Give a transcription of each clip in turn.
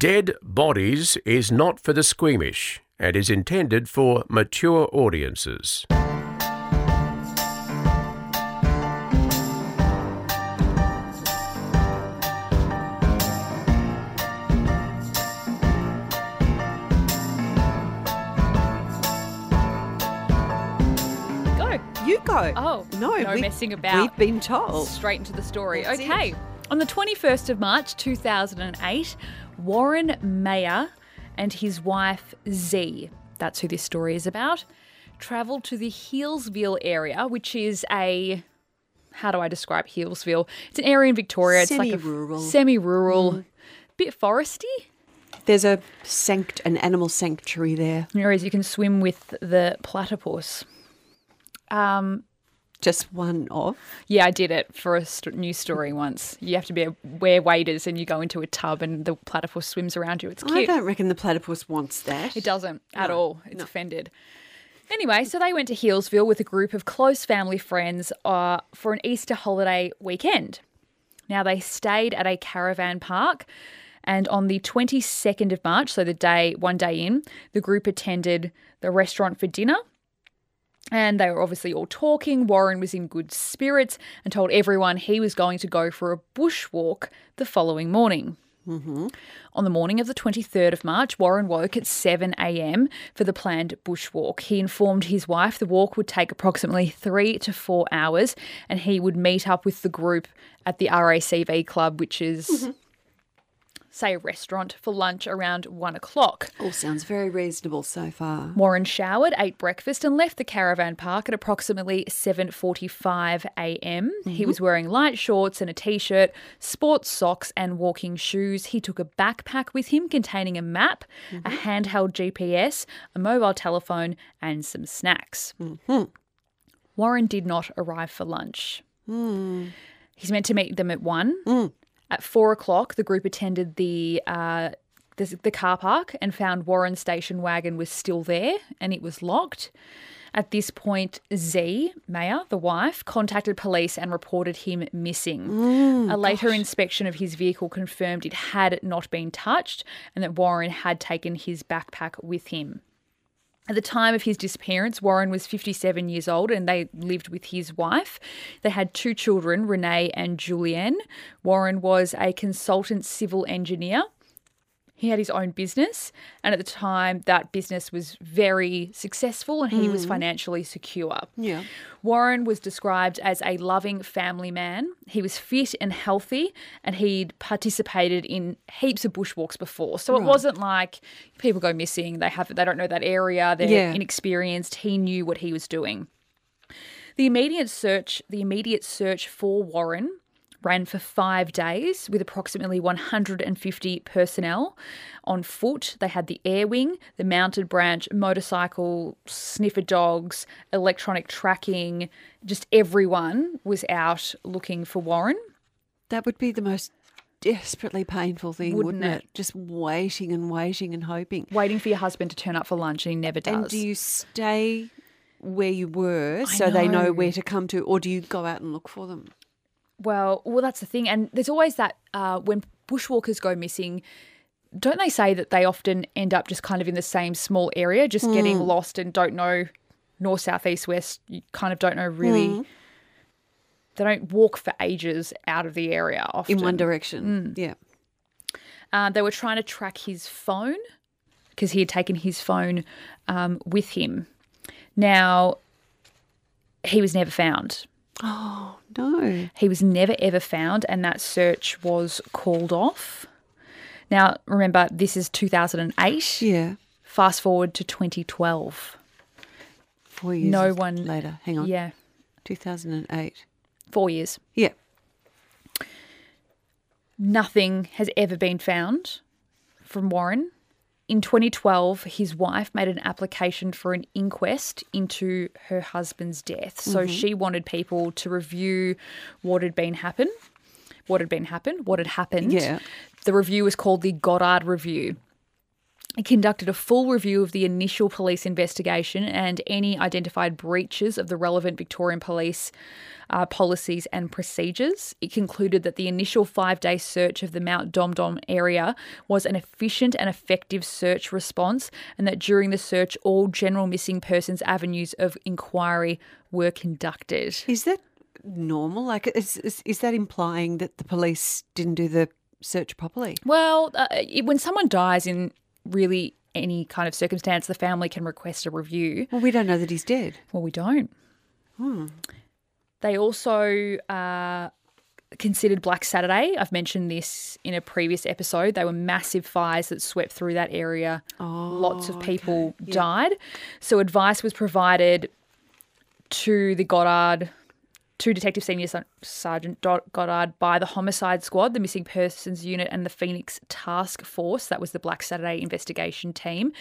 Dead Bodies is not for the squeamish and is intended for mature audiences. Go. You go. Oh, no, no we- messing about. We've been told. Straight into the story. That's okay. it. On the 21st of March 2008, Warren Mayer and his wife Z, that's who this story is about, travelled to the Healesville area, which is a. How do I describe Healesville? It's an area in Victoria. It's like Semi-rural. a semi-rural, bit foresty. There's a sanct- an animal sanctuary there. Whereas you can swim with the platypus. Um, Just one of. Yeah, I did it for a st- news story once. You have to be a, wear waders and you go into a tub and the platypus swims around you. It's cute. I don't reckon the platypus wants that. It doesn't at No, all. It's offended. Anyway, so they went to Healesville with a group of close family friends uh, for an Easter holiday weekend. Now, they stayed at a caravan park, and on the 22nd of March, so the day, one day in, the group attended the restaurant for dinner. And they were obviously all talking. Warren was in good spirits and told everyone he was going to go for a bushwalk the following morning. Mm-hmm. On the morning of the 23rd of March, Warren woke at 7 a.m. for the planned bushwalk. He informed his wife the walk would take approximately three to four hours and he would meet up with the group at the RACV club, which is, mm-hmm. Say, a restaurant for lunch around one o'clock. All sounds very reasonable so far. Warren showered, ate breakfast, and left the caravan park at approximately 7:45 a.m. He mm-hmm. was wearing light shorts and a t-shirt, sports socks, and walking shoes. He took a backpack with him containing a map, a mm-hmm. handheld GPS, a mobile telephone, and some snacks. Mm-hmm. Warren did not arrive for lunch. Hmm. He's meant to meet them at one. Hmm. At four o'clock, the group attended the, uh, the the car park and found Warren's station wagon was still there and it was locked. At this point, Z, Mayer, the wife, contacted police and reported him missing. a later inspection of his vehicle confirmed it had not been touched and that Warren had taken his backpack with him. At the time of his disappearance, Warren was 57 years old and they lived with his wife. They had two children, Renee and Julianne. Warren was a consultant civil engineer. He had his own business, and at the time, that business was very successful and he was mm. financially secure. Yeah. Warren was described as a loving family man. He was fit and healthy, and he'd participated in heaps of bushwalks before. So it wasn't like people go missing, they have they don't know that area, they're Yeah. inexperienced. He knew what he was doing. The immediate search, the immediate search for Warren ran for five days with approximately 150 personnel on foot. They had the air wing, the mounted branch, motorcycle, sniffer dogs, electronic tracking. Just everyone was out looking for Warren. That would be the most desperately painful thing, Wouldn't wouldn't, it? it? Just waiting and waiting and hoping. Waiting for your husband to turn up for lunch, and he never does. And do you stay where you were I so they know. know where to come to, or do you go out and look for them? Well, well, that's the thing, and there's always that uh, when bushwalkers go missing. Don't they say that they often end up just kind of in the same small area, just getting lost and don't know north, south, east, west? You kind of don't know really. They don't walk for ages out of the area often. In one direction. Yeah. Uh, they were trying to track his phone because he had taken his phone um, with him. Now, he was never found. Oh, no. He was never ever found, and that search was called off. Now, remember, this is 2008. Yeah. Fast forward to 2012. Four years No one- later. Hang on. Yeah, 2008. four years. Yeah. Nothing has ever been found from Warren. In 2012, his wife made an application for an inquest into her husband's death. So mm-hmm. she wanted people to review what had been happened, what had been happened, what had happened. Yeah. The review was called the Goddard Review. It conducted a full review of the initial police investigation and any identified breaches of the relevant Victorian police uh, policies and procedures. It concluded that the initial five day search of the Mount Domdom area was an efficient and effective search response, and that during the search, all general missing persons avenues of inquiry were conducted. Is that normal? Like, is, is, is that implying that the police didn't do the search properly? Well, uh, it- when someone dies in really any kind of circumstance, the family can request a review. Well, we don't know that he's dead. Well, we don't. They also uh, considered Black Saturday. I've mentioned this in a previous episode. They were massive fires that swept through that area. Oh, Lots of people died. So advice was provided to the Goddard, to Detective Senior Sergeant Goddard by the Homicide Squad, the Missing Persons Unit, and the Phoenix Task Force. That was the Black Saturday investigation team.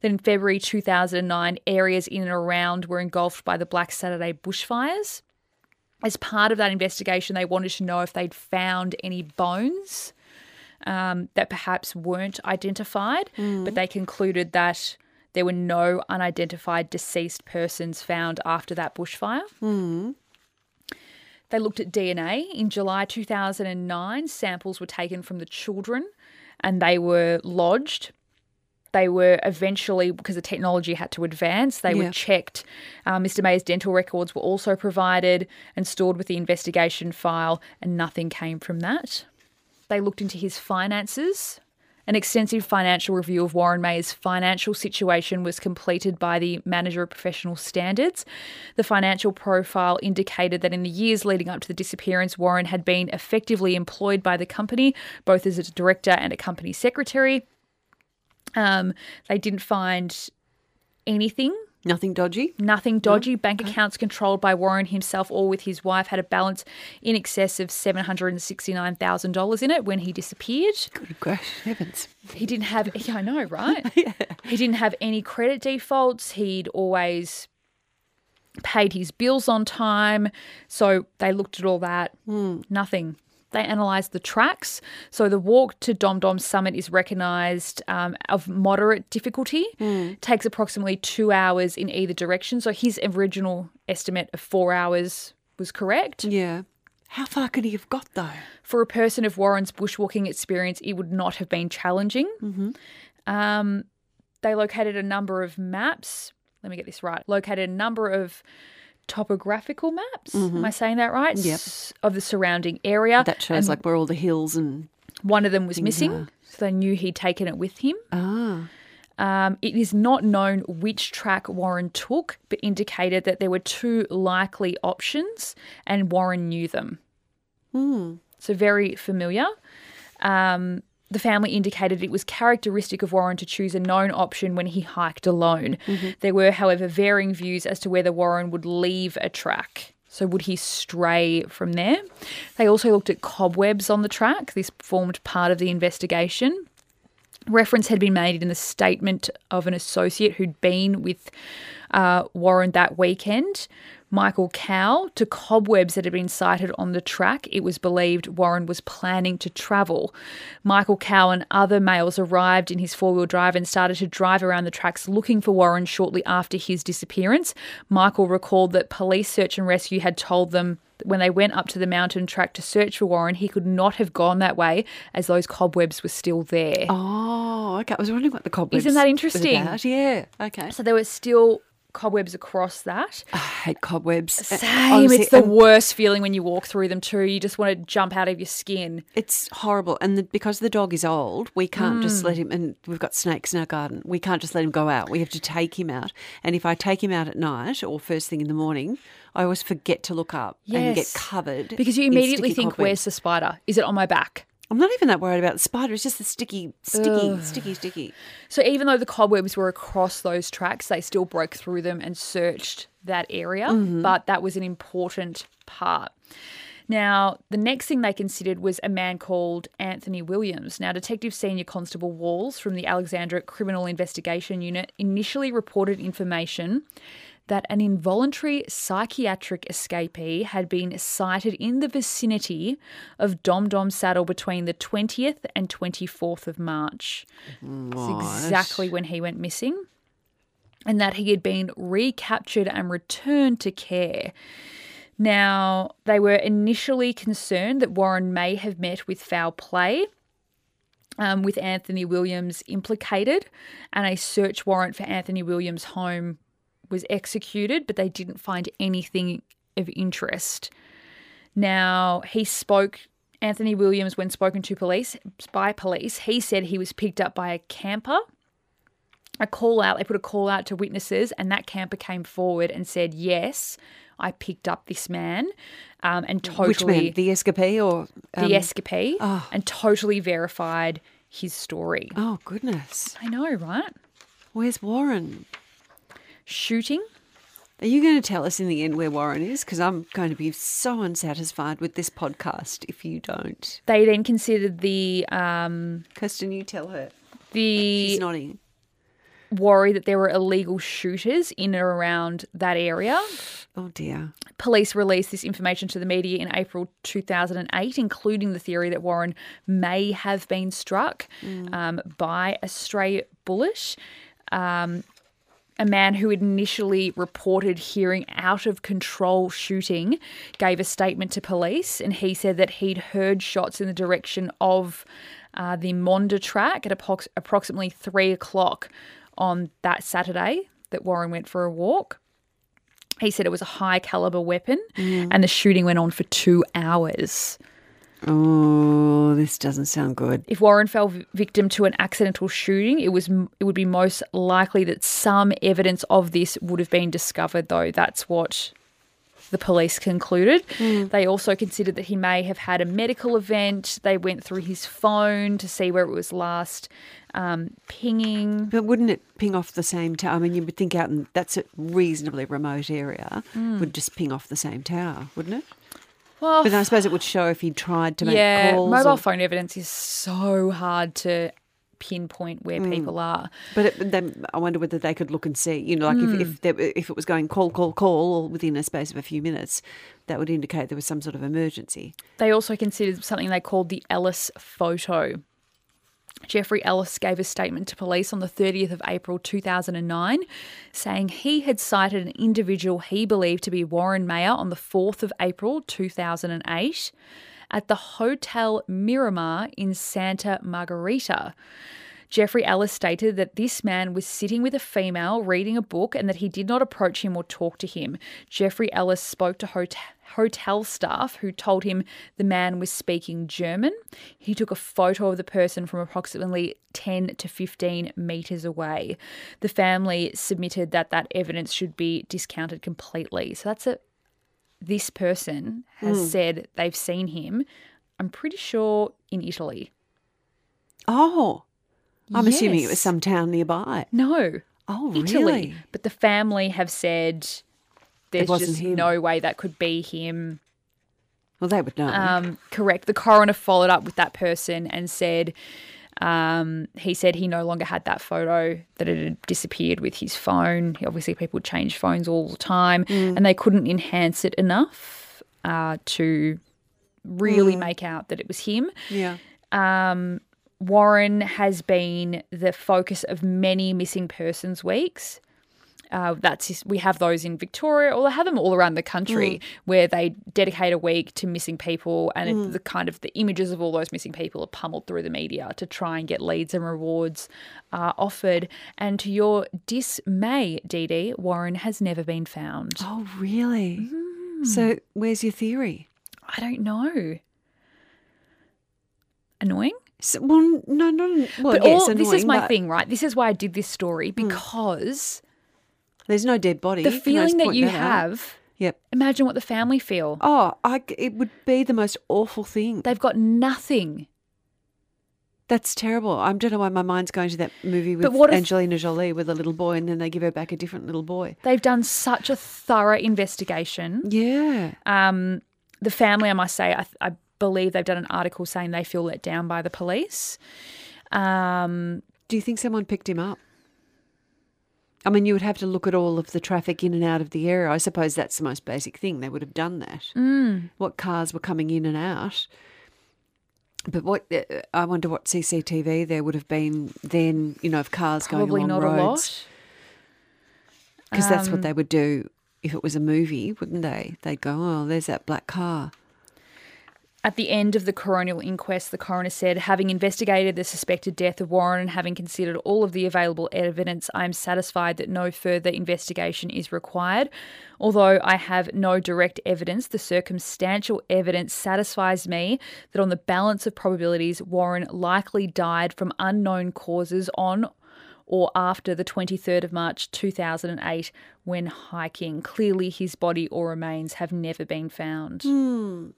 Then in February 2009, areas in and around were engulfed by the Black Saturday bushfires. As part of that investigation, they wanted to know if they'd found any bones um, that perhaps weren't identified, but they concluded that there were no unidentified deceased persons found after that bushfire. They looked at DNA. In July 2009, samples were taken from the children and they were lodged. They were eventually, because the technology had to advance, they Yeah. were checked. Uh, Mr. May's dental records were also provided and stored with the investigation file, and nothing came from that. They looked into his finances. An extensive financial review of Warren May's financial situation was completed by the Manager of Professional Standards. The financial profile indicated that in the years leading up to the disappearance, Warren had been effectively employed by the company, both as a director and a company secretary. Um, they didn't find anything Nothing dodgy. Nothing dodgy. Bank accounts controlled by Warren himself or with his wife had a balance in excess of $769,000 in it when he disappeared. Good gracious heavens. He didn't have, yeah, I know, right? He didn't have any credit defaults. He'd always paid his bills on time. So they looked at all that. Hmm. Nothing. They analysed the tracks. So the walk to Dom Dom Summit is recognised um, of moderate difficulty. Takes approximately two hours in either direction. So his original estimate of four hours was correct. Yeah. How far could he have got though? For a person of Warren's bushwalking experience, it would not have been challenging. Um, they located a number of maps. Let me get this right. Located a number of topographical maps. Am I saying that right? Yep. Of the surrounding area. That shows And like where all the hills and one of them was missing. So they knew he'd taken it with him. ah. Um, it is not known which track Warren took, but indicated that there were two likely options, and Warren knew them. So very familiar. Um, the family indicated it was characteristic of Warren to choose a known option when he hiked alone. There were, however, varying views as to whether Warren would leave a track. So, would he stray from there? They also looked at cobwebs on the track. This formed part of the investigation. Reference had been made in the statement of an associate who'd been with uh, Warren that weekend, Michael Cow, to cobwebs that had been sighted on the track. It was believed Warren was planning to travel. Michael Cow and other males arrived in his four wheel drive and started to drive around the tracks looking for Warren shortly after his disappearance. Michael recalled that police search and rescue had told them that when they went up to the mountain track to search for Warren, he could not have gone that way as those cobwebs were still there. Oh, okay. I was wondering what the cobwebs. Isn't that interesting? Yeah. Okay. So there were still cobwebs across that. I hate cobwebs. Uh, Same. honestly, it's the worst feeling when you walk through them too. You just want to jump out of your skin. It's horrible, and the, because the dog is old, we can't Mm. just let him. And we've got snakes in our garden. We can't just let him go out. We have to take him out. And if I take him out at night or first thing in the morning, I always forget to look up and get covered Because you immediately think, cobwebs. where's the spider? Is it on my back? I'm not even that worried about the spider. It's just the sticky, sticky, sticky, sticky. So even though the cobwebs were across those tracks, they still broke through them and searched that area. Mm-hmm. But that was an important part. Now, the next thing they considered was a man called Anthony Williams. Now, Detective Senior Constable Walls from the Alexandra Criminal Investigation Unit initially reported information that an involuntary psychiatric escapee had been sighted in the vicinity of Dom Dom Saddle between the 20th and 24th of March. It's exactly when he went missing. And that he had been recaptured and returned to care. Now, they were initially concerned that Warren may have met with foul play um, with Anthony Williams implicated, and a search warrant for Anthony Williams' home was executed, but they didn't find anything of interest. Now, he spoke, Anthony Williams, when spoken to police by police, he said he was picked up by a camper. A call out, they put a call out to witnesses, and that camper came forward and said, Yes, I picked up this man um, and totally. Which man? The escapee or um, the escapee and totally verified his story. Oh goodness! I know, right? Where's Warren? Shooting. Are you going to tell us in the end where Warren is? Because I'm going to be so unsatisfied with this podcast if you don't. They then considered the um, Kirsten, you tell her. the She's nodding. worry that there were illegal shooters in or around that area. Oh dear. Police released this information to the media in April 2008, including the theory that Warren may have been struck um, by a stray bullet. Um, a man who initially reported hearing out of control shooting gave a statement to police, and he said that he'd heard shots in the direction of uh, the Monda track at approx- approximately three o'clock on that Saturday that Warren went for a walk. He said it was a high caliber weapon, and the shooting went on for two hours. Oh, this doesn't sound good. If Warren fell victim to an accidental shooting, it was it would be most likely that some evidence of this would have been discovered. Though that's what the police concluded. They also considered that he may have had a medical event. They went through his phone to see where it was last um, pinging. But wouldn't it ping off the same tower? I mean, you would think out in that's a reasonably remote area, would just ping off the same tower, wouldn't it? Well, But I suppose it would show if he tried to make yeah, calls. mobile or- phone evidence is so hard to pinpoint where mm. people are. But it, then I wonder whether they could look and see, you know, like if if, hmm. there, if it was going call, call, call all within a space of a few minutes, that would indicate there was some sort of emergency. They also considered something they called the Ellis photo. Jeffrey Ellis gave a statement to police on the 30th of April 2009 saying he had sighted an individual he believed to be Warren Mayer on the 4th of April 2008 at the Hotel Miramar in Santa Margherita. Jeffrey Ellis stated that this man was sitting with a female reading a book and that he did not approach him or talk to him. Jeffrey Ellis spoke to hot- hotel staff who told him the man was speaking German. He took a photo of the person from approximately 10 to 15 meters away. The family submitted that that evidence should be discounted completely. So that's a this person has hmm. said they've seen him. I'm pretty sure in Italy. Oh, I'm assuming it was some town nearby. No. Oh, Italy. really? But the family have said there's just him. no way that could be him. Well, they would know. Um, correct. The coroner followed up with that person and said um, he said he no longer had that photo, that it had disappeared with his phone. Obviously, people change phones all the time, and they couldn't enhance it enough uh, to really make out that it was him. yeah. Um, Warren has been the focus of many missing persons weeks. Uh, that's his, we have those in Victoria, or they have them all around the country, where they dedicate a week to missing people, and it, the kind of the images of all those missing people are pummeled through the media to try and get leads and rewards uh, offered. And to your dismay, Dee Dee, Warren has never been found. Oh, really? Mm. So, where's your theory? I don't know. Annoying. So, well, no, no, well, But all, this is my thing, right? This is why I did this story because There's no dead body. the Can I just feeling that you out? have, Yep. imagine what the family feel. Oh, I, it would be the most awful thing. They've got nothing. That's terrible. I don't know why my mind's going to that movie with But what if- Angelina Jolie with a little boy, and then they give her back a different little boy. They've done such a thorough investigation. Yeah. Um, the family, I must say, I, I believe they've done an article saying they feel let down by the police. Um, Do you think someone picked him up? I mean, you would have to look at all of the traffic in and out of the area. I suppose that's the most basic thing. They would have done that. Mm. What cars were coming in and out. But what uh, I wonder what CCTV there would have been then, you know, of cars Probably going along not a roads. lot. Because that's Um, what they would do if it was a movie, wouldn't they? They'd go, oh, there's that black car. At the end of the coronial inquest, the coroner said, having investigated the suspected death of Warren and having considered all of the available evidence, I am satisfied that no further investigation is required. Although I have no direct evidence, the circumstantial evidence satisfies me that on the balance of probabilities, Warren likely died from unknown causes on or after the 23rd of March 2008 when hiking. Clearly, his body or remains have never been found. Hmm.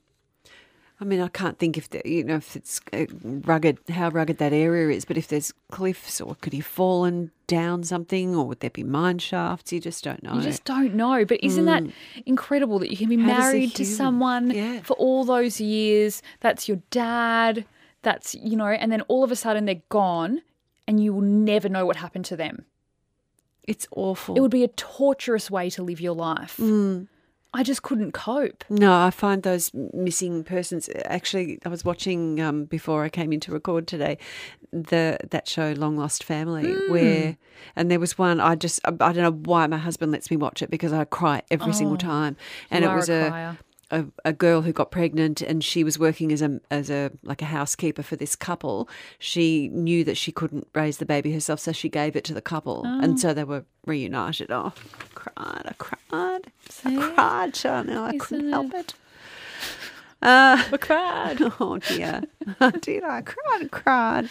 I mean, I can't think if the, you know if it's uh, rugged, how rugged that area is. But if there's cliffs, or could he have fallen down something, or would there be mine shafts? You just don't know. You just don't know. But isn't that incredible that you can be Mm. How married to someone Yeah. for all those years? That's your dad. That's, you know, and then all of a sudden they're gone and you will never know what happened to them. it's awful. It would be a torturous way to live your life. Mm. I just couldn't cope. No, I find those missing persons. Actually, I was watching um, before I came in to record today the that show Long Lost Family, Hmm. where and there was one. I just I, I don't know why my husband lets me watch it because I cry every single time, and Oh, it was a a. a a girl who got pregnant and she was working as a as a like a housekeeper for this couple. She knew that she couldn't raise the baby herself, so she gave it to the couple, and so they were reunited. Oh, I cried! I cried! I cried, Chanel. I couldn't Isn't help it? it. Uh, I cried. oh dear. I did. I cried and cried.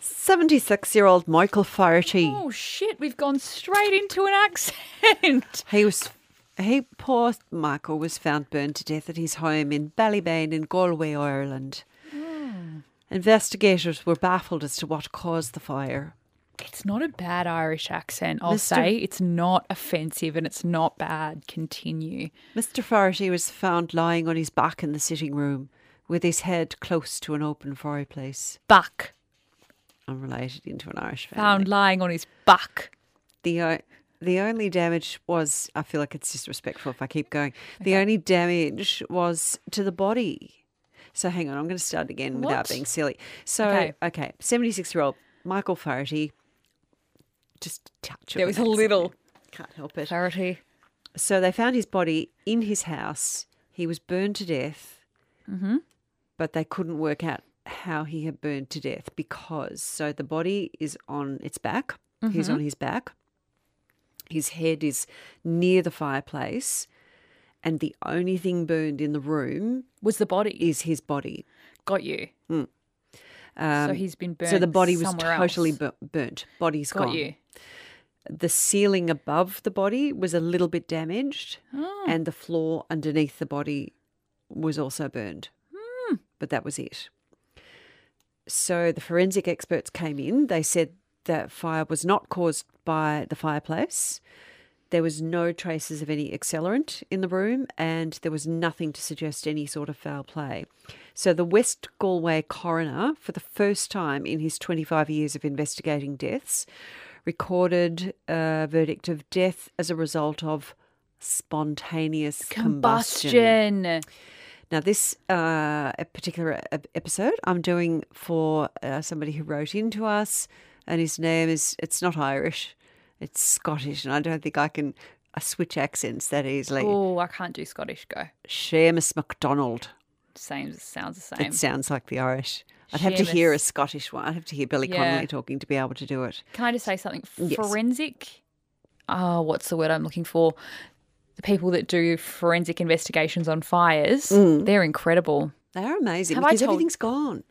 76 year old Michael Flaherty. Oh shit, we've gone straight into an accent. He was, he, poor Michael, was found burned to death at his home in Ballybane in Galway, Ireland. Investigators were baffled as to what caused the fire. It's not a bad Irish accent, I'll Mr. say. It's not offensive and it's not bad. Continue. Mr. Flaherty was found lying on his back in the sitting room with his head close to an open fireplace. Back. Unrelated into an Irish family. Found lying on his back. The o- the only damage was I feel like it's disrespectful if I keep going. The only damage was to the body. So hang on, I'm going to start again What? without being silly. So Okay. okay, 76 year old Michael Flaherty. Just a touch. of There was a little. Can't help it. clarity. So they found his body in his house. He was burned to death, Mm-hmm. but they couldn't work out how he had burned to death because so the body is on its back. He's Mm-hmm. on his back. His head is near the fireplace, and the only thing burned in the room Was the body. is his body. Got you. Um, so he's been burnt. so the body was totally bu- burnt. Body's Got gone. you. The ceiling above the body was a little bit damaged, Oh. and the floor underneath the body was also burned. Hmm. But that was it. So the forensic experts came in. They said that fire was not caused by the fireplace. There was no traces of any accelerant in the room, and there was nothing to suggest any sort of foul play. So the West Galway coroner, for the first time in his 25 years of investigating deaths, recorded a verdict of death as a result of spontaneous combustion. Combustion. Now, this uh, particular episode I'm doing for uh, somebody who wrote in to us, and his name is, it's not Irish, it's Scottish, and I don't think I can uh, switch accents that easily. Oh, I can't do Scottish. Go. Seamus MacDonald. Same. Sounds the same. It sounds like the Irish. I'd have to hear a Scottish one. I'd have to hear Billy Yeah. Connolly talking to be able to do it. Can I just say something? Yes. Forensic. Oh, what's the word I'm looking for? The people that do forensic investigations on fires, Mm. they're incredible. They are amazing Have I because told- everything's gone.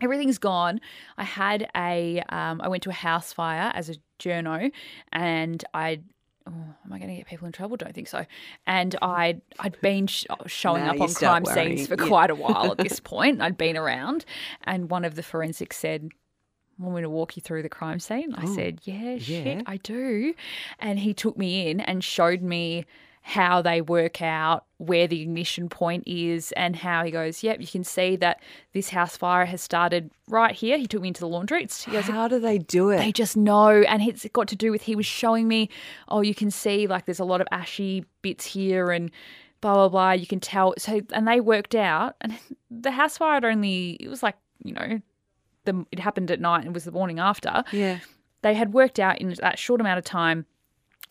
Everything's gone. I had a, um, I went to a house fire as a journo, and I, oh, am I going to get people in trouble? Don't think so. And I, I'd been sh- showing No, up on crime worrying. scenes for Yeah. quite a while at this point. I'd been around, and one of the forensics said. Want me to walk you through the crime scene? I said, yeah, yeah. shit, I do. And he took me in and showed me how they work out where the ignition point is and how he goes, Yep, you can see that this house fire has started right here. He took me into the laundry. It's, he goes, How do they do it? they just know. And it's got to do with he was showing me, oh, you can see like there's a lot of ashy bits here and blah, blah, blah. You can tell. So, and they worked out, and the house fire had only, it was like, you know, the, it happened at night and it was the morning after. yeah. They had worked out in that short amount of time,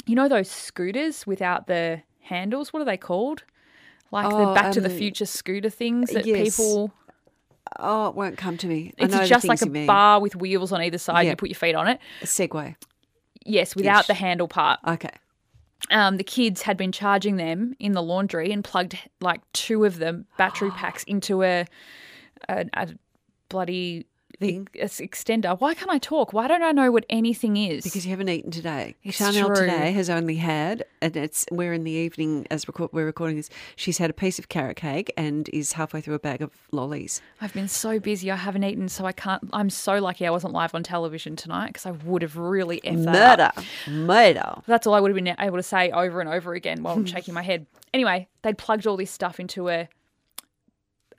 you know, those scooters without the handles? What are they called? Like the Oh, Back to the um, Future scooter things that yes. people. Oh, it won't come to me. I It's just like a bar with wheels on either side. You put your feet on it. A Segway. Yes, without Ish. the handle part. Okay. um, the kids had been charging them in the laundry and plugged like two of them battery packs into a a, a bloody Extender. Why can't I talk? Why don't I know what anything is? Because you haven't eaten today. It's Chanel true. today has only had, and it's we're in the evening as record, we're recording this. She's had a piece of carrot cake and is halfway through a bag of lollies. I've been so busy, I haven't eaten, so I can't. I'm so lucky I wasn't live on television tonight because I would have really effed that up. Murder, murder. That's all I would have been able to say over and over again while I'm shaking my head. Anyway, they'd plugged all this stuff into a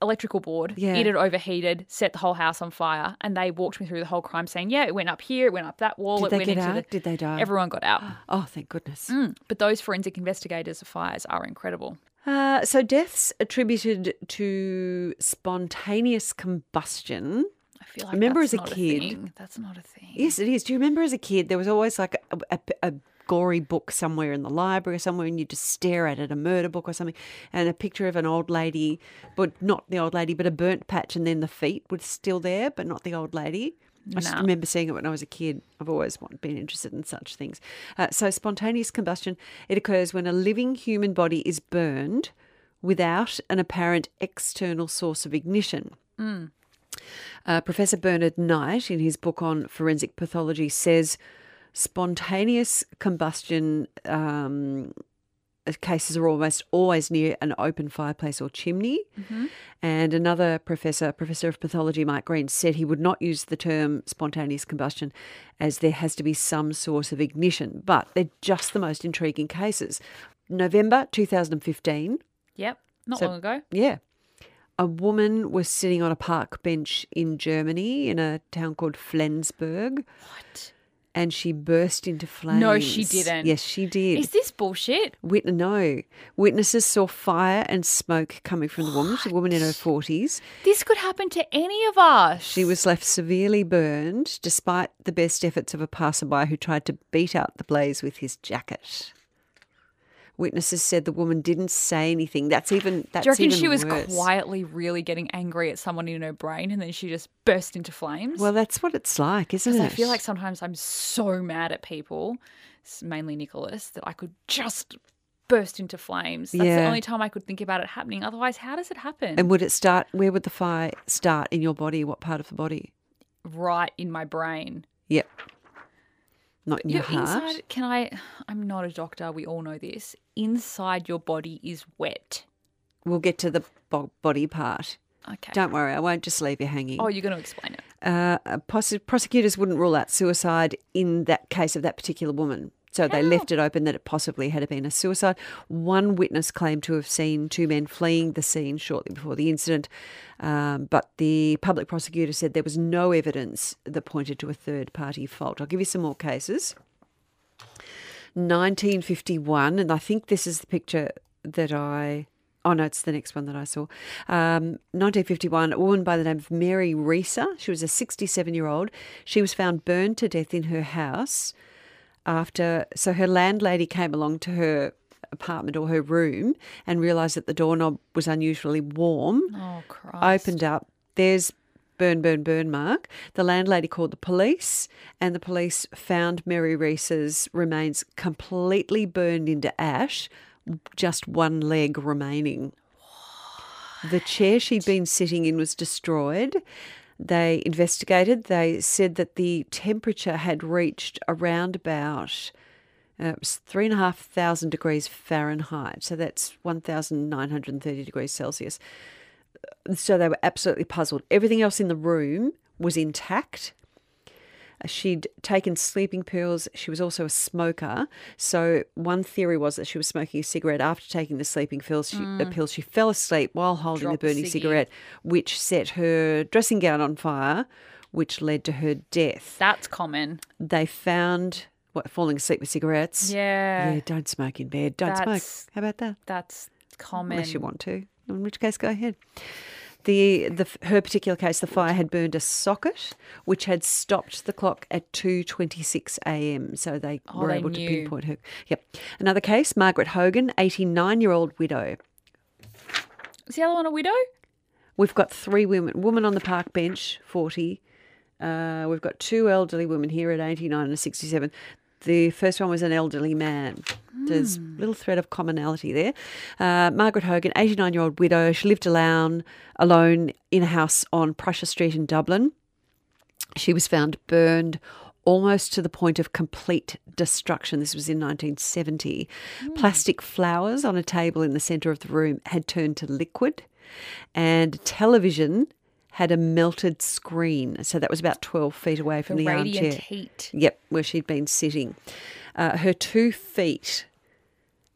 electrical board. Yeah. It had overheated, set the whole house on fire, and they walked me through the whole crime saying, "Yeah, it went up here, it went up that wall, Did it they went get into out? the." Did they die? Everyone got out. Oh, thank goodness. Mm, But those forensic investigators of fires are incredible. Uh, so deaths attributed to spontaneous combustion. I feel like I Remember that's as a not kid- thing. That's not a thing. Yes, it is. Do you remember as a kid there was always like a, a, a gory book somewhere in the library or somewhere, and you just stare at it, a murder book or something, and a picture of an old lady, but not the old lady, but a burnt patch, and then the feet were still there, but not the old lady. I just No. remember seeing it when I was a kid. I've always been interested in such things. Uh, so, spontaneous combustion it occurs when a living human body is burned without an apparent external source of ignition. Uh, Professor Bernard Knight, in his book on forensic pathology, says spontaneous combustion um, cases are almost always near an open fireplace or chimney. And another professor, Professor of Pathology Mike Green, said he would not use the term spontaneous combustion as there has to be some source of ignition. But they're just the most intriguing cases. November 2015, Yep. Not So- long ago. yeah. A woman was sitting on a park bench in Germany in a town called Flensburg What? And she burst into flames. No, she didn't. Yes, she did. Is this bullshit? Wit- no. Witnesses saw fire and smoke coming from the woman. She's a woman in her 40s. This could happen to any of us. She was left severely burned despite the best efforts of a passerby who tried to beat out the blaze with his jacket. Witnesses said the woman didn't say anything. That's even that's Do you reckon she was worse. quietly really getting angry at someone in her brain and then she just burst into flames? Well, that's what it's like, isn't it? I feel like sometimes I'm so mad at people, mainly Nicholas, that I could just burst into flames. That's the only time I could think about it happening. Otherwise, how does it happen? And would it start? Where would the fire start in your body? What part of the body? right in my brain. Yep. Not in your Your heart. inside, can I? I'm not a doctor. We all know this. Inside your body is wet. We'll get to the bo- body part. Okay. Don't worry, I won't just leave you hanging. oh, you're going to explain it. Uh, uh, prosecutors wouldn't rule out suicide in that case of that particular woman. So they left it open that it possibly had been a suicide. One witness claimed to have seen two men fleeing the scene shortly before the incident, um, but the public prosecutor said there was no evidence that pointed to a third party fault. I'll give you some more cases. 1951, and I think this is the picture that I. Oh no, it's the next one that I saw. Um, 1951, a woman by the name of Mary Reeser. She was a 67 year old. She was found burned to death in her house after. So her landlady came along to her apartment or her room and realised that the doorknob was unusually warm Oh, Christ. opened up. There's burn, burn, burn mark. The landlady called the police, and the police found Mary Reeser's remains completely burned into ash, just one leg remaining. What? The chair she'd been sitting in was destroyed. They investigated. They said that the temperature had reached around about uh, three and a half thousand degrees Fahrenheit. So that's 1,930 degrees Celsius. So they were absolutely puzzled. Everything else in the room was intact. She'd taken sleeping pills. She was also a smoker. So one theory was that she was smoking a cigarette after taking the sleeping pills. She, uh, pills. She fell asleep while holding Dropped the burning ciggy. cigarette, which set her dressing gown on fire, which led to her death. That's common. They found what falling asleep with cigarettes. Yeah. Yeah, don't smoke in bed. Don't That's- smoke. How about that? That's common. Unless you want to. In which case, go ahead. The, the her particular case, the fire had burned a socket, which had stopped the clock at two twenty six a.m. So they Oh, were they able knew. to pinpoint her. Yep. Another case, Margaret Hogan, eighty nine year old widow. Is the other one a widow? We've got three women. Woman on the park bench, forty. Uh, we've got two elderly women here at eighty nine and sixty seven. The first one was an elderly man. There's a little thread of commonality there. Uh, Margaret Hogan, 89 year old widow. She lived alone, alone in a house on Prussia Street in Dublin. She was found burned almost to the point of complete destruction. This was in 1970. Plastic flowers on a table in the centre of the room had turned to liquid, and television had a melted screen. So that was about 12 feet away from The the, radiant armchair. heat. Yep, where she'd been sitting. Uh, her two feet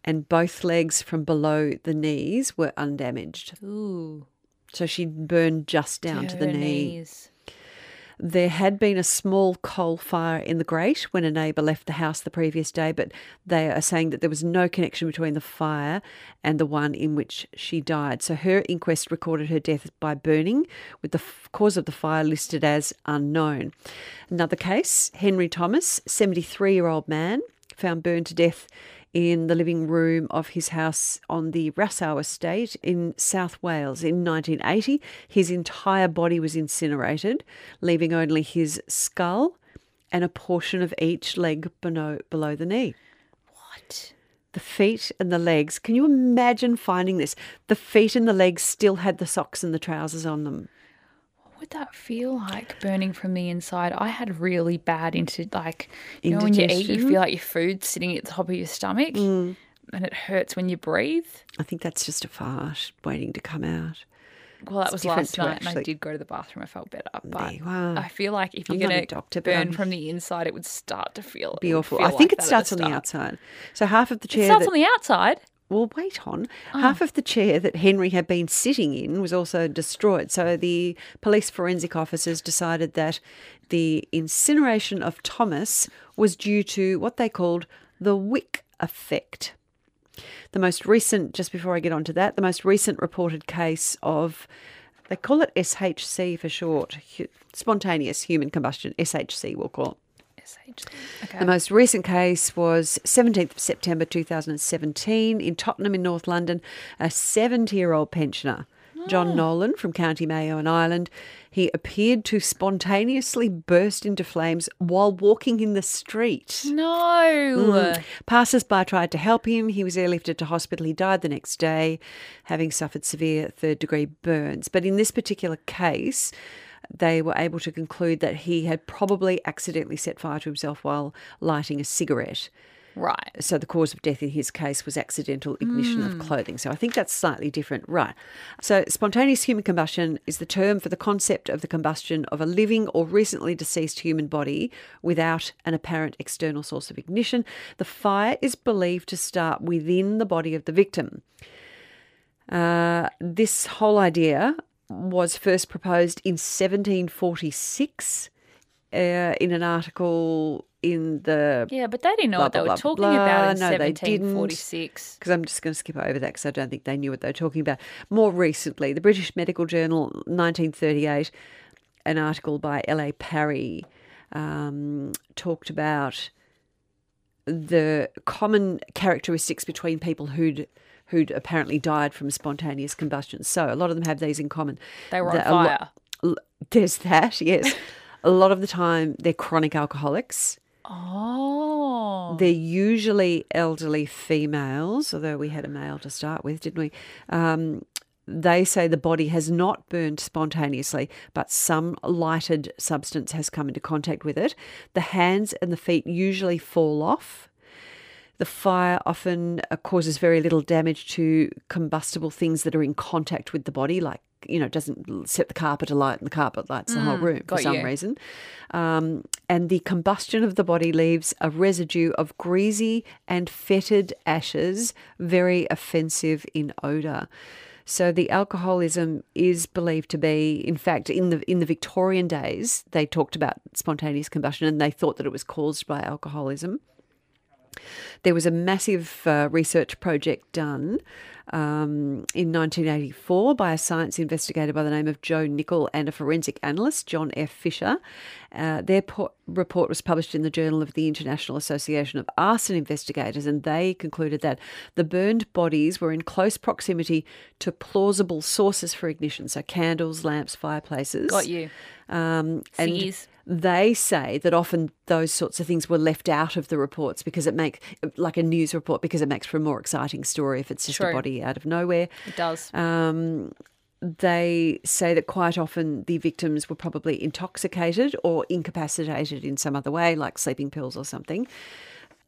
and both legs from below the knees were undamaged. Ooh. So she'd burned just down to the her knee. knees. There had been a small coal fire in the grate when a neighbour left the house the previous day, but they are saying that there was no connection between the fire and the one in which she died. So her inquest recorded her death by burning, with the f- cause of the fire listed as unknown. Another case Henry Thomas, 73 year old man, found burned to death in the living room of his house on the Rassau estate in South Wales in 1980. His entire body was incinerated, leaving only his skull and a portion of each leg below, below the knee. What? The feet and the legs. Can you imagine finding this? The feet and the legs still had the socks and the trousers on them. What would that feel like burning from the inside? I had really bad into like you know when you eat, you feel like your food's sitting at the top of your stomach, Mm. and it hurts when you breathe. I think that's just a fart waiting to come out. Well, that It's was last to night, and I did go to the bathroom. I felt better, but. I feel like if you're I'm not a gonna doctor, burn from the inside, it would start to feel Be awful. I think like it starts on the outside. So half of the chair It starts that- on the outside. Well, wait on. Oh. Half of the chair that Henry had been sitting in was also destroyed. So the police forensic officers decided that the incineration of Thomas was due to what they called the wick effect. The most recent, just before I get on to that, the most recent reported case of, they call it SHC for short, spontaneous human combustion, SHC we'll call it. Okay. The most recent case was 17th of September 2017 in Tottenham in North London. A 70 year old pensioner, John ah. Nolan from County Mayo in Ireland, he appeared to spontaneously burst into flames while walking in the street. no. Mm. Passers by tried to help him. He was airlifted to hospital. He died the next day, having suffered severe third degree burns. But in this particular case, they were able to conclude that he had probably accidentally set fire to himself while lighting a cigarette. Right. So the cause of death in his case was accidental ignition Hmm. of clothing. So I think that's slightly different. Right. So spontaneous human combustion is the term for the concept of the combustion of a living or recently deceased human body without an apparent external source of ignition. The fire is believed to start within the body of the victim. Uh, this whole idea was first proposed in 1746 uh, in an article in the Yeah, but they didn't know Blah, what they blah, were talking blah. about in No, they didn't. 1746. because I'm just going to skip over that because I don't think they knew what they were talking about. More recently, the British Medical Journal, 1938, an article by L.A. Parry um, talked about the common characteristics between people who'd who'd apparently died from spontaneous combustion. So a lot of them have these in common. They were on lo- fire. l- there's that, yes. a lot of the time, they're chronic alcoholics. Oh. They're usually elderly females, although we had a male to start with, didn't we? Um, they say the body has not burned spontaneously, but some lighted substance has come into contact with it. The hands and the feet usually fall off. The fire often uh, causes very little damage to combustible things that are in contact with the body, like you know, it doesn't set the carpet alight and the carpet lights the whole room for some you. reason. Um, and the combustion of the body leaves a residue of greasy and fetid ashes, very offensive in odour. So the alcoholism is believed to be, in fact, in the in the Victorian days, they talked about spontaneous combustion and they thought that it was caused by alcoholism. There was a massive uh, research project done um, in 1984 by a science investigator by the name of Joe Nickell and a forensic analyst, John F. Fisher. Uh, their po- report was published in the Journal of the International Association of Arson Investigators, and they concluded that the burned bodies were in close proximity to plausible sources for ignition, so candles, lamps, fireplaces. Got you. Um, and. They say that often those sorts of things were left out of the reports because it makes, like a news report because it makes for a more exciting story if it's just True. a body out of nowhere. It does. Um, they say that quite often the victims were probably intoxicated or incapacitated in some other way, like sleeping pills or something.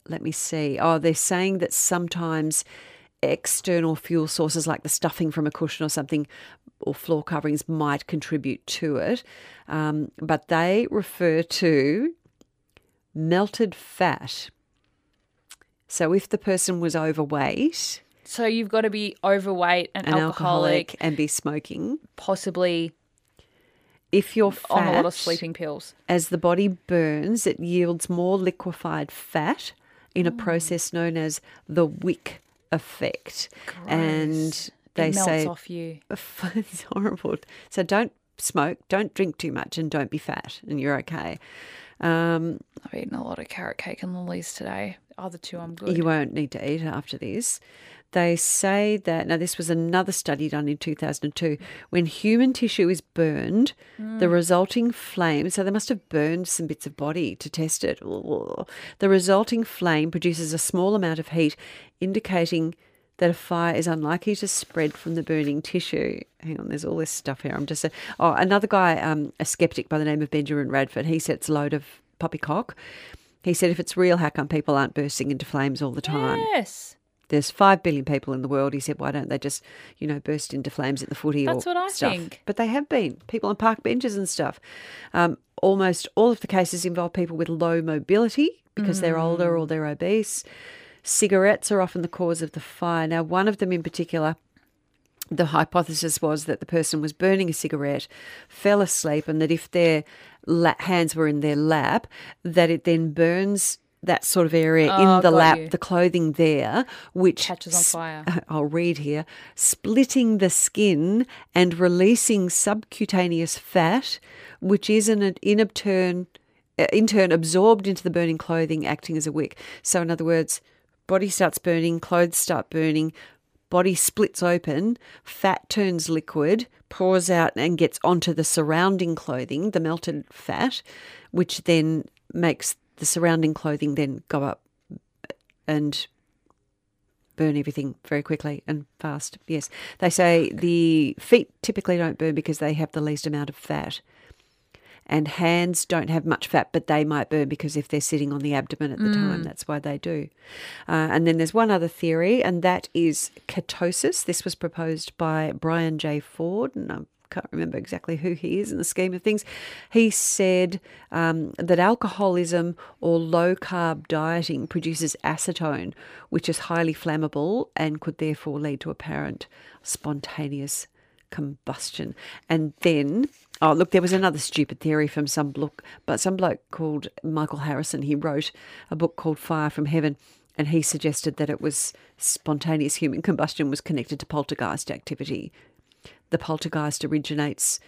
Let me see. Oh, they're saying that sometimes external fuel sources like the stuffing from a cushion or something or floor coverings might contribute to it. Um, but they refer to melted fat. So if the person was overweight, so you've got to be overweight and, an alcoholic, alcoholic, and be smoking, possibly if you're fat, on a lot of sleeping pills. as the body burns, it yields more liquefied fat in Mm. a process known as the wick effect. And they it melts say off you. it's horrible. So don't smoke, don't drink too much, and don't be fat, and you're okay. Um, I've eaten a lot of carrot cake and lollies today. Other two, I'm good. You won't need to eat after this. They say that now this was another study done in 2002 when human tissue is burned, the resulting flame. So they must have burned some bits of body to test it. The resulting flame produces a small amount of heat, indicating that a fire is unlikely to spread from the burning tissue. Hang on, there's all this stuff here. I'm just a, oh another guy, um, a skeptic by the name of Benjamin Radford. He sets a load of poppycock. He said, if it's real, how come people aren't bursting into flames all the time? Yes. There's five billion people in the world. He said, why don't they just, you know, burst into flames at the footy That's or what I stuff? think. But they have been people on park benches and stuff. Um, almost all of the cases involve people with low mobility because they're older Mm. or they're obese. Cigarettes are often the cause of the fire. Now, one of them in particular the hypothesis was that the person was burning a cigarette, fell asleep, and that if their la- hands were in their lap, that it then burns that sort of area Oh, in the lap, you. the clothing there, which Catches on fire. I'll read here, splitting the skin and releasing subcutaneous fat, which is in, in turn, uh, in turn absorbed into the burning clothing, acting as a wick. So, in other words, body starts burning, clothes start burning, body splits open, fat turns liquid, pours out and gets onto the surrounding clothing, the melted fat, which then makes the surrounding clothing then go up and burn everything very quickly and fast. Yes. They say the feet typically don't burn because they have the least amount of fat. And hands don't have much fat, but they might burn because if they're sitting on the abdomen at the time, that's why they do. Uh, and then there's one other theory, and that is ketosis. This was proposed by Brian J. Ford, and I can't remember exactly who he is in the scheme of things. He said um, that alcoholism or low carb dieting produces acetone, which is highly flammable and could therefore lead to apparent spontaneous combustion. And then, oh, look, there was another stupid theory from some bloke, but some bloke called Michael Harrison. He wrote a book called Fire from Heaven. And he suggested that it was spontaneous human combustion was connected to poltergeist activity. The poltergeist originates,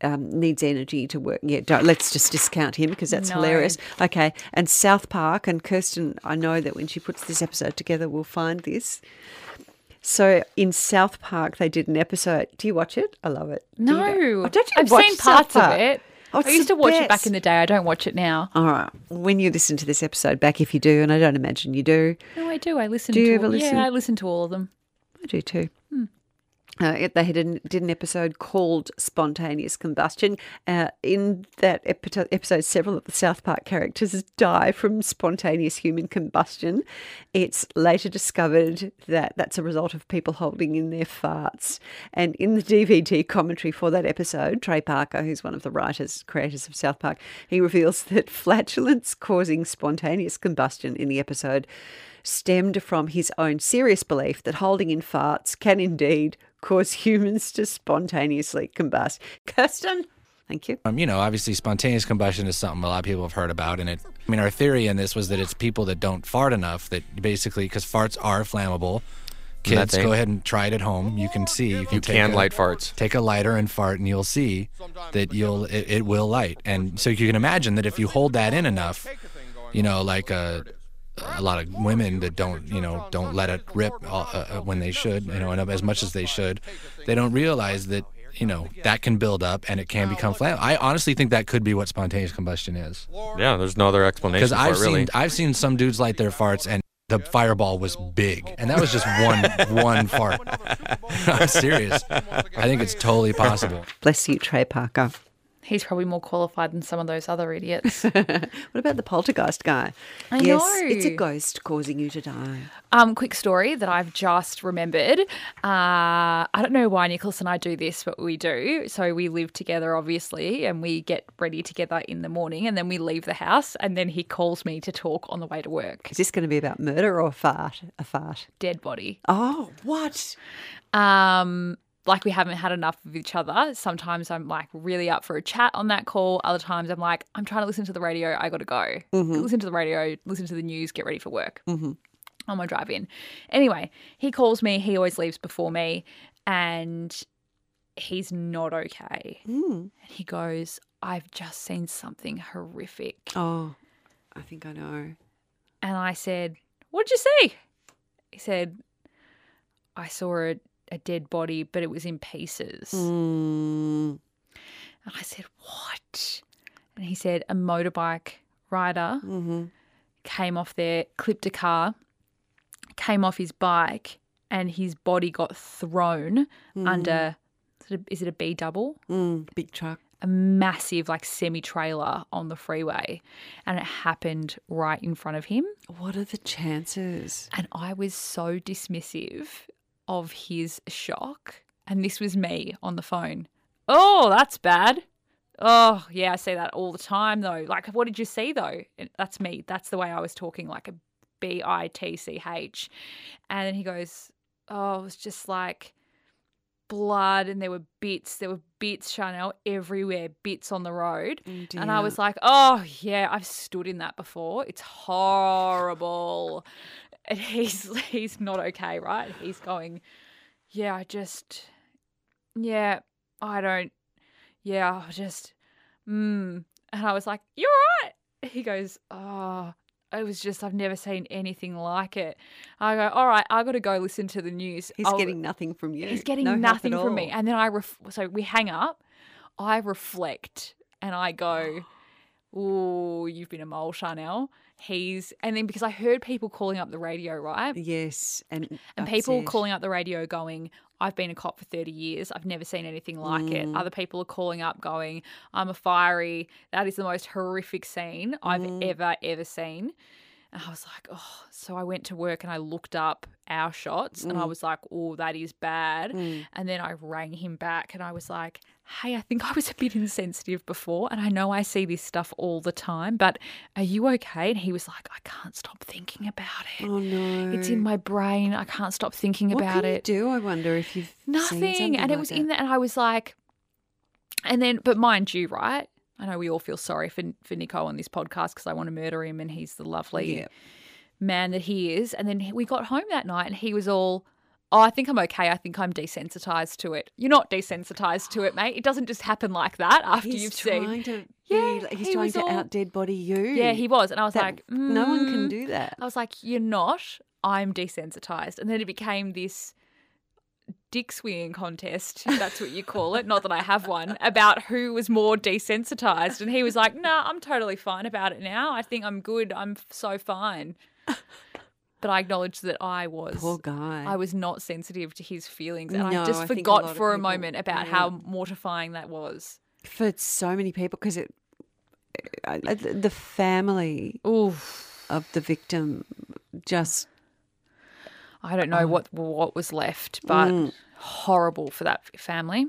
um, needs energy to work. Yeah, don't, let's just discount him because that's No. hilarious. Okay, and South Park and Kirsten, I know that when she puts this episode together, we'll find this. So in South Park, they did an episode. Do you watch it? I love it. Do No. know- Oh, don't I've seen parts of it. Oh, I used to watch it back in the day. I don't watch it now. All right. When you listen to this episode back, if you do, and I don't imagine you do, No, I do. I listen Do to you ever all- listen? Yeah, I listen to all of them. I do too. Hmm. Uh, they had an, did an episode called Spontaneous Combustion. Uh, in that epi- episode, several of the South Park characters die from spontaneous human combustion. It's later discovered that that's a result of people holding in their farts. And in the DVD commentary for that episode, Trey Parker, who's one of the writers, creators of South Park, he reveals that flatulence causing spontaneous combustion in the episode stemmed from his own serious belief that holding in farts can indeed cause humans to spontaneously combust. Kirsten, thank you. Um, you know, obviously, spontaneous combustion is something a lot of people have heard about, and it. I mean, our theory in this was that it's people that don't fart enough that basically, because farts are flammable. Kids, Methane. go ahead and try it at home. You can see. You can You take can a, light farts. Take a lighter and fart, and you'll see that you'll it, it will light. And so you can imagine that if you hold that in enough, you know, like a a lot of women that don't, you know, don't let it rip uh, uh, when they should, you know, and as much as they should, they don't realize that, you know, that can build up and it can become flammable. I honestly think that could be what spontaneous combustion is, Yeah, there's no other explanation because for I've it, really. seen I've seen some dudes light their farts and the fireball was big, and that was just one one fart. I'm serious. I think it's totally possible. Bless you, Trey Parker. He's probably more qualified than some of those other idiots. What about the poltergeist guy? I yes, know. it's a ghost causing you to die. Um, quick story that I've just remembered. Uh, I don't know why Nicholas and I do this, but we do. So we live together, obviously, and we get ready together in the morning, and then we leave the house, and then he calls me to talk on the way to work. Is this going to be about murder or a fart? A fart. Dead body. Oh, what? Um, like we haven't had enough of each other. Sometimes I'm like really up for a chat on that call. Other times I'm like, I'm trying to listen to the radio. I got to go. Listen to the radio, listen to the news, get ready for work on my drive in. Anyway, he calls me. He always leaves before me and he's not okay. Mm. And he goes, I've just seen something horrific. Oh, I think I know. And I said, What did you see? He said, I saw a, a dead body, but it was in pieces. Mm. And I said, What? And he said, A motorbike rider hmm came off there, clipped a car, came off his bike, and his body got thrown under. is it Is it a B double? Mm. Big truck. A massive, like, semi trailer on the freeway. And it happened right in front of him. What are the chances? And I was so dismissive of his shock. And this was me on the phone. Oh, that's bad. Oh, yeah, I say that all the time though. Like, what did you see though? That's me. That's the way I was talking, like a B I T C H. And then he goes, Oh, it was just like blood and there were bits. There were bits, Chanel, everywhere, bits on the road. Oh, and I was like, oh, yeah, I've stood in that before. It's horrible. And he's he's not okay, right? He's going, yeah, I just, yeah, I don't, yeah, I just, mm. And I was like, you're right. He goes, oh, it was just, I've never seen anything like it. I go, all right, I got to go listen to the news. He's I'll- getting nothing from you. He's getting No nothing from me. And then I ref- so we hang up. I reflect and I go, "Oh, you've been a mole, Chanel." He's and then because I heard people calling up the radio, right? Yes, and And people upset. calling up the radio going, I've been a cop for 30 years. I've never seen anything like it. Mm. Other people are calling up going, I'm a fiery. That is the most horrific scene I've Mm. ever, ever seen. And I was like, oh. So I went to work and I looked up our shots and I was like, oh, that is bad. Mm. And then I rang him back and I was like, hey, I think I was a bit insensitive before. And I know I see this stuff all the time, but are you okay? And he was like, I can't stop thinking about it. Oh no, It's in my brain. I can't stop thinking what about can it. You do I wonder if you've Nothing. And it like was that. in there. And I was like, and then, but mind you, right? I know we all feel sorry for, for Nico on this podcast because I want to murder him and he's the lovely Yeah. man that he is. And then we got home that night and he was all, oh, I think I'm okay. I think I'm desensitized to it. You're not desensitized to it, mate. It doesn't just happen like that after He's you've seen. to. Yeah, he's he trying to all- out dead body you. Yeah, he was. And I was That- like, no one can "Mm." do that. I was like, you're not. I'm desensitized. And then it became this dick swinging contest. That's what you call it. Not that I have one, about who was more desensitized. And he was like, nah, I'm totally fine about it now. I think I'm good. I'm so fine. but I acknowledge that I was. Poor guy. I was not sensitive to his feelings, and No, I just I a forgot lot for a people- moment about yeah. how mortifying that was. for so many people because it uh, the family Oof. of the victim just I don't know what what was left, but Mm. horrible for that family.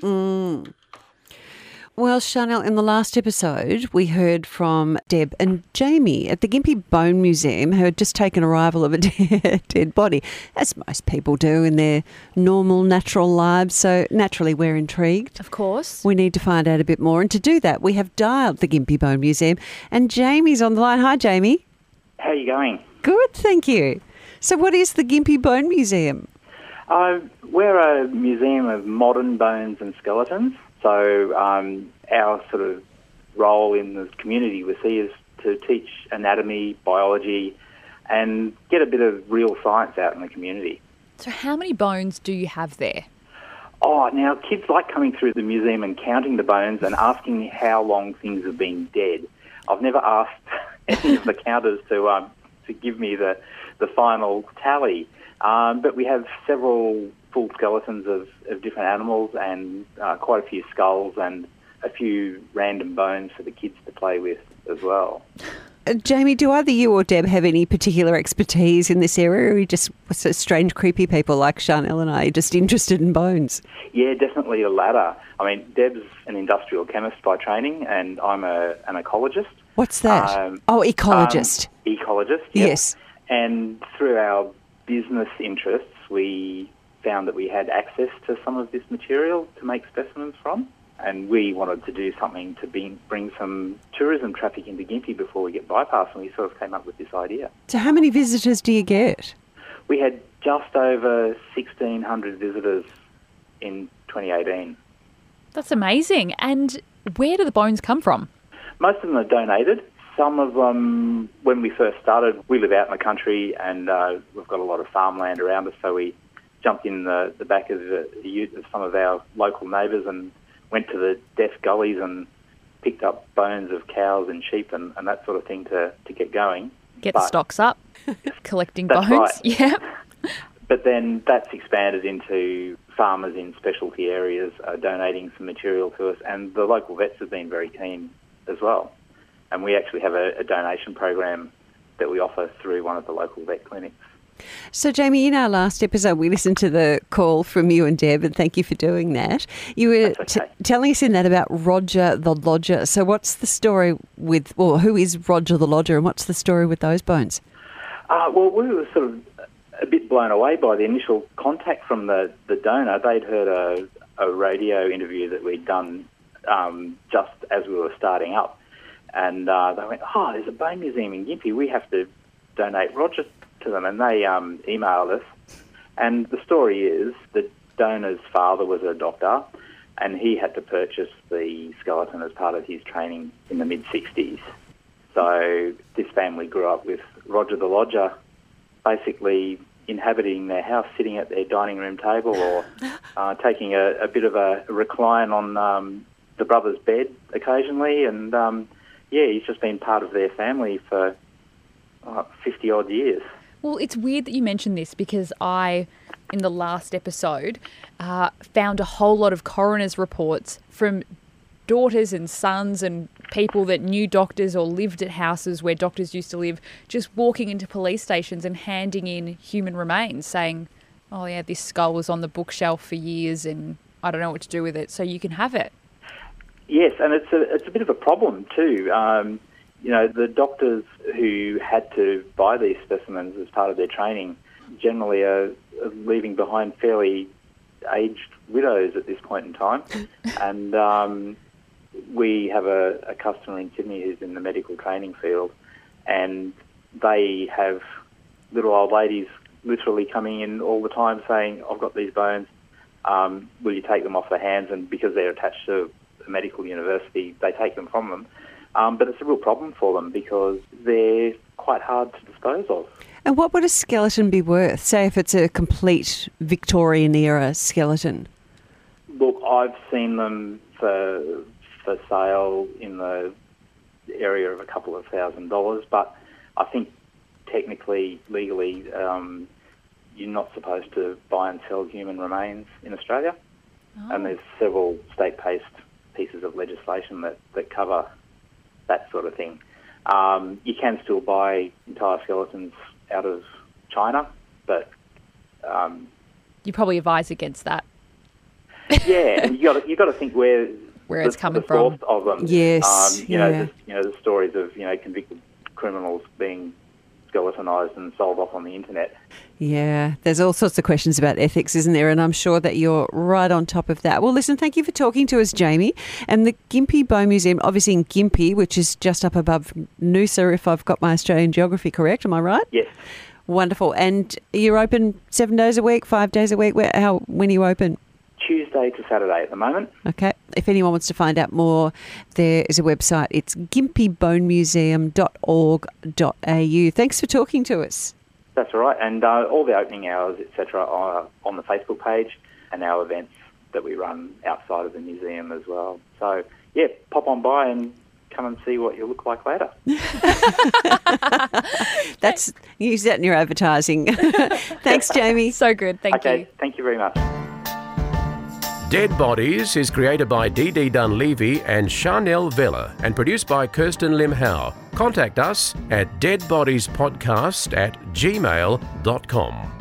Well, Chanel, in the last episode, we heard from Deb and Jamie at the Gympie Bone Museum, who had just taken arrival of a dead, dead body, as most people do in their normal, natural lives. So naturally, we're intrigued. Of course. We need to find out a bit more. And to do that, we have dialed the Gympie Bone Museum, and Jamie's on the line. Hi, Jamie. How are you going? Good, thank you. So, what is the Gympie Bone Museum? Uh, we're a museum of modern bones and skeletons. So um, our sort of role in the community we see is to teach anatomy, biology, and get a bit of real science out in the community. So, how many bones do you have there? Oh, now kids like coming through the museum and counting the bones and asking how long things have been dead. I've never asked any of the counters to um, to give me the the final tally, um, but we have several full skeletons of, of different animals and uh, quite a few skulls and a few random bones for the kids to play with as well. Uh, Jamie, do either you or Deb have any particular expertise in this area, or are you just of strange, creepy people like Chanel and I, just interested in bones? Yeah, definitely the latter. I mean, Deb's an industrial chemist by training, and I'm a, an ecologist. What's that? Um, oh, ecologist. Um, ecologist, yep. Yes. And through our business interests, we found that we had access to some of this material to make specimens from. And we wanted to do something to be, bring some tourism traffic into Gympie before we get bypassed, and we sort of came up with this idea. so, how many visitors do you get? We had just over 1,600 visitors in 2018. That's amazing. And where do the bones come from? Most of them are donated. Some of them, when we first started, we live out in the country and uh, we've got a lot of farmland around us, so we jumped in the, the back of the, the of some of our local neighbours and went to the deaf gullies and picked up bones of cows and sheep and, and that sort of thing to, to get going. Get the But- stocks up, collecting bones. right. Yep. But then that's expanded into farmers in specialty areas are donating some material to us, and the local vets have been very keen as well. And we actually have a, a donation program that we offer through one of the local vet clinics. So, Jamie, in our last episode, we listened to the call from you and Deb, and thank you for doing that. You were That's t- telling us in that about Roger the Lodger. So, what's the story with, well, who is Roger the Lodger, and what's the story with those bones? Uh, well, we were sort of a bit blown away by the initial contact from the, the donor. They'd heard a, a radio interview that we'd done um, just as we were starting up. And uh, they went, oh, there's a bone museum in Gympie. We have to donate Roger to them. And they um, emailed us. And the story is the donor's father was a doctor and he had to purchase the skeleton as part of his training in the mid-60s. So this family grew up with Roger the Lodger basically inhabiting their house, sitting at their dining room table or uh, taking a, a bit of a recline on um, the brother's bed occasionally. And um, yeah, he's just been part of their family for uh, 50 odd years. Well, it's weird that you mentioned this because I, in the last episode, uh, found a whole lot of coroner's reports from daughters and sons and people that knew doctors or lived at houses where doctors used to live, just walking into police stations and handing in human remains, saying, "Oh yeah, this skull was on the bookshelf for years, and I don't know what to do with it, so you can have it." Yes, and it's a it's a bit of a problem too. Um, you know, the doctors who had to buy these specimens as part of their training generally are, are leaving behind fairly aged widows at this point in time, and um, we have a, a customer in Sydney who's in the medical training field, and they have little old ladies literally coming in all the time saying, "I've got these bones. Um, will you take them off their hands?" And because they're attached to a medical university, they take them from them. Um, but it's a real problem for them because they're quite hard to dispose of. And what would a skeleton be worth? Say if it's a complete Victorian era skeleton. Look, I've seen them for for sale in the area of a couple of thousand dollars, but I think technically, legally, um, you're not supposed to buy and sell human remains in Australia. And there's several state-based pieces of legislation that, that cover that sort of thing. Um, you can still buy entire skeletons out of China, but um, You probably advise against that. yeah, and you got you got to think where Where the, it's coming the from. of them. Yes, um, you know, the, you know the stories of you know convicted criminals being skeletonized and sold off on the internet. Yeah, there's all sorts of questions about ethics, isn't there? And I'm sure that you're right on top of that. Well, listen, thank you for talking to us, Jamie. And the Gympie Bone Museum, obviously in Gympie, which is just up above Noosa, if I've got my Australian geography correct. Am I right? Yes, Wonderful. And you're open seven days a week, five days a week. Where, how? When are you open? Tuesday to Saturday at the moment. Okay. If anyone wants to find out more, there is a website. It's gympiebonemuseum.org.au. Thanks for talking to us. That's all right, and uh, all the opening hours, etc., are on the Facebook page, and our events that we run outside of the museum as well. So yeah, pop on by and come and see what you look like later. That's use that in your advertising. Thanks, Jamie. So good. Thank you. okay, you. thank you very much. Dead Bodies is created by Dee Dunleavy and Chanel Vella and produced by Kirsten Lim Howe. Contact us at deadbodiespodcast at gmail.com.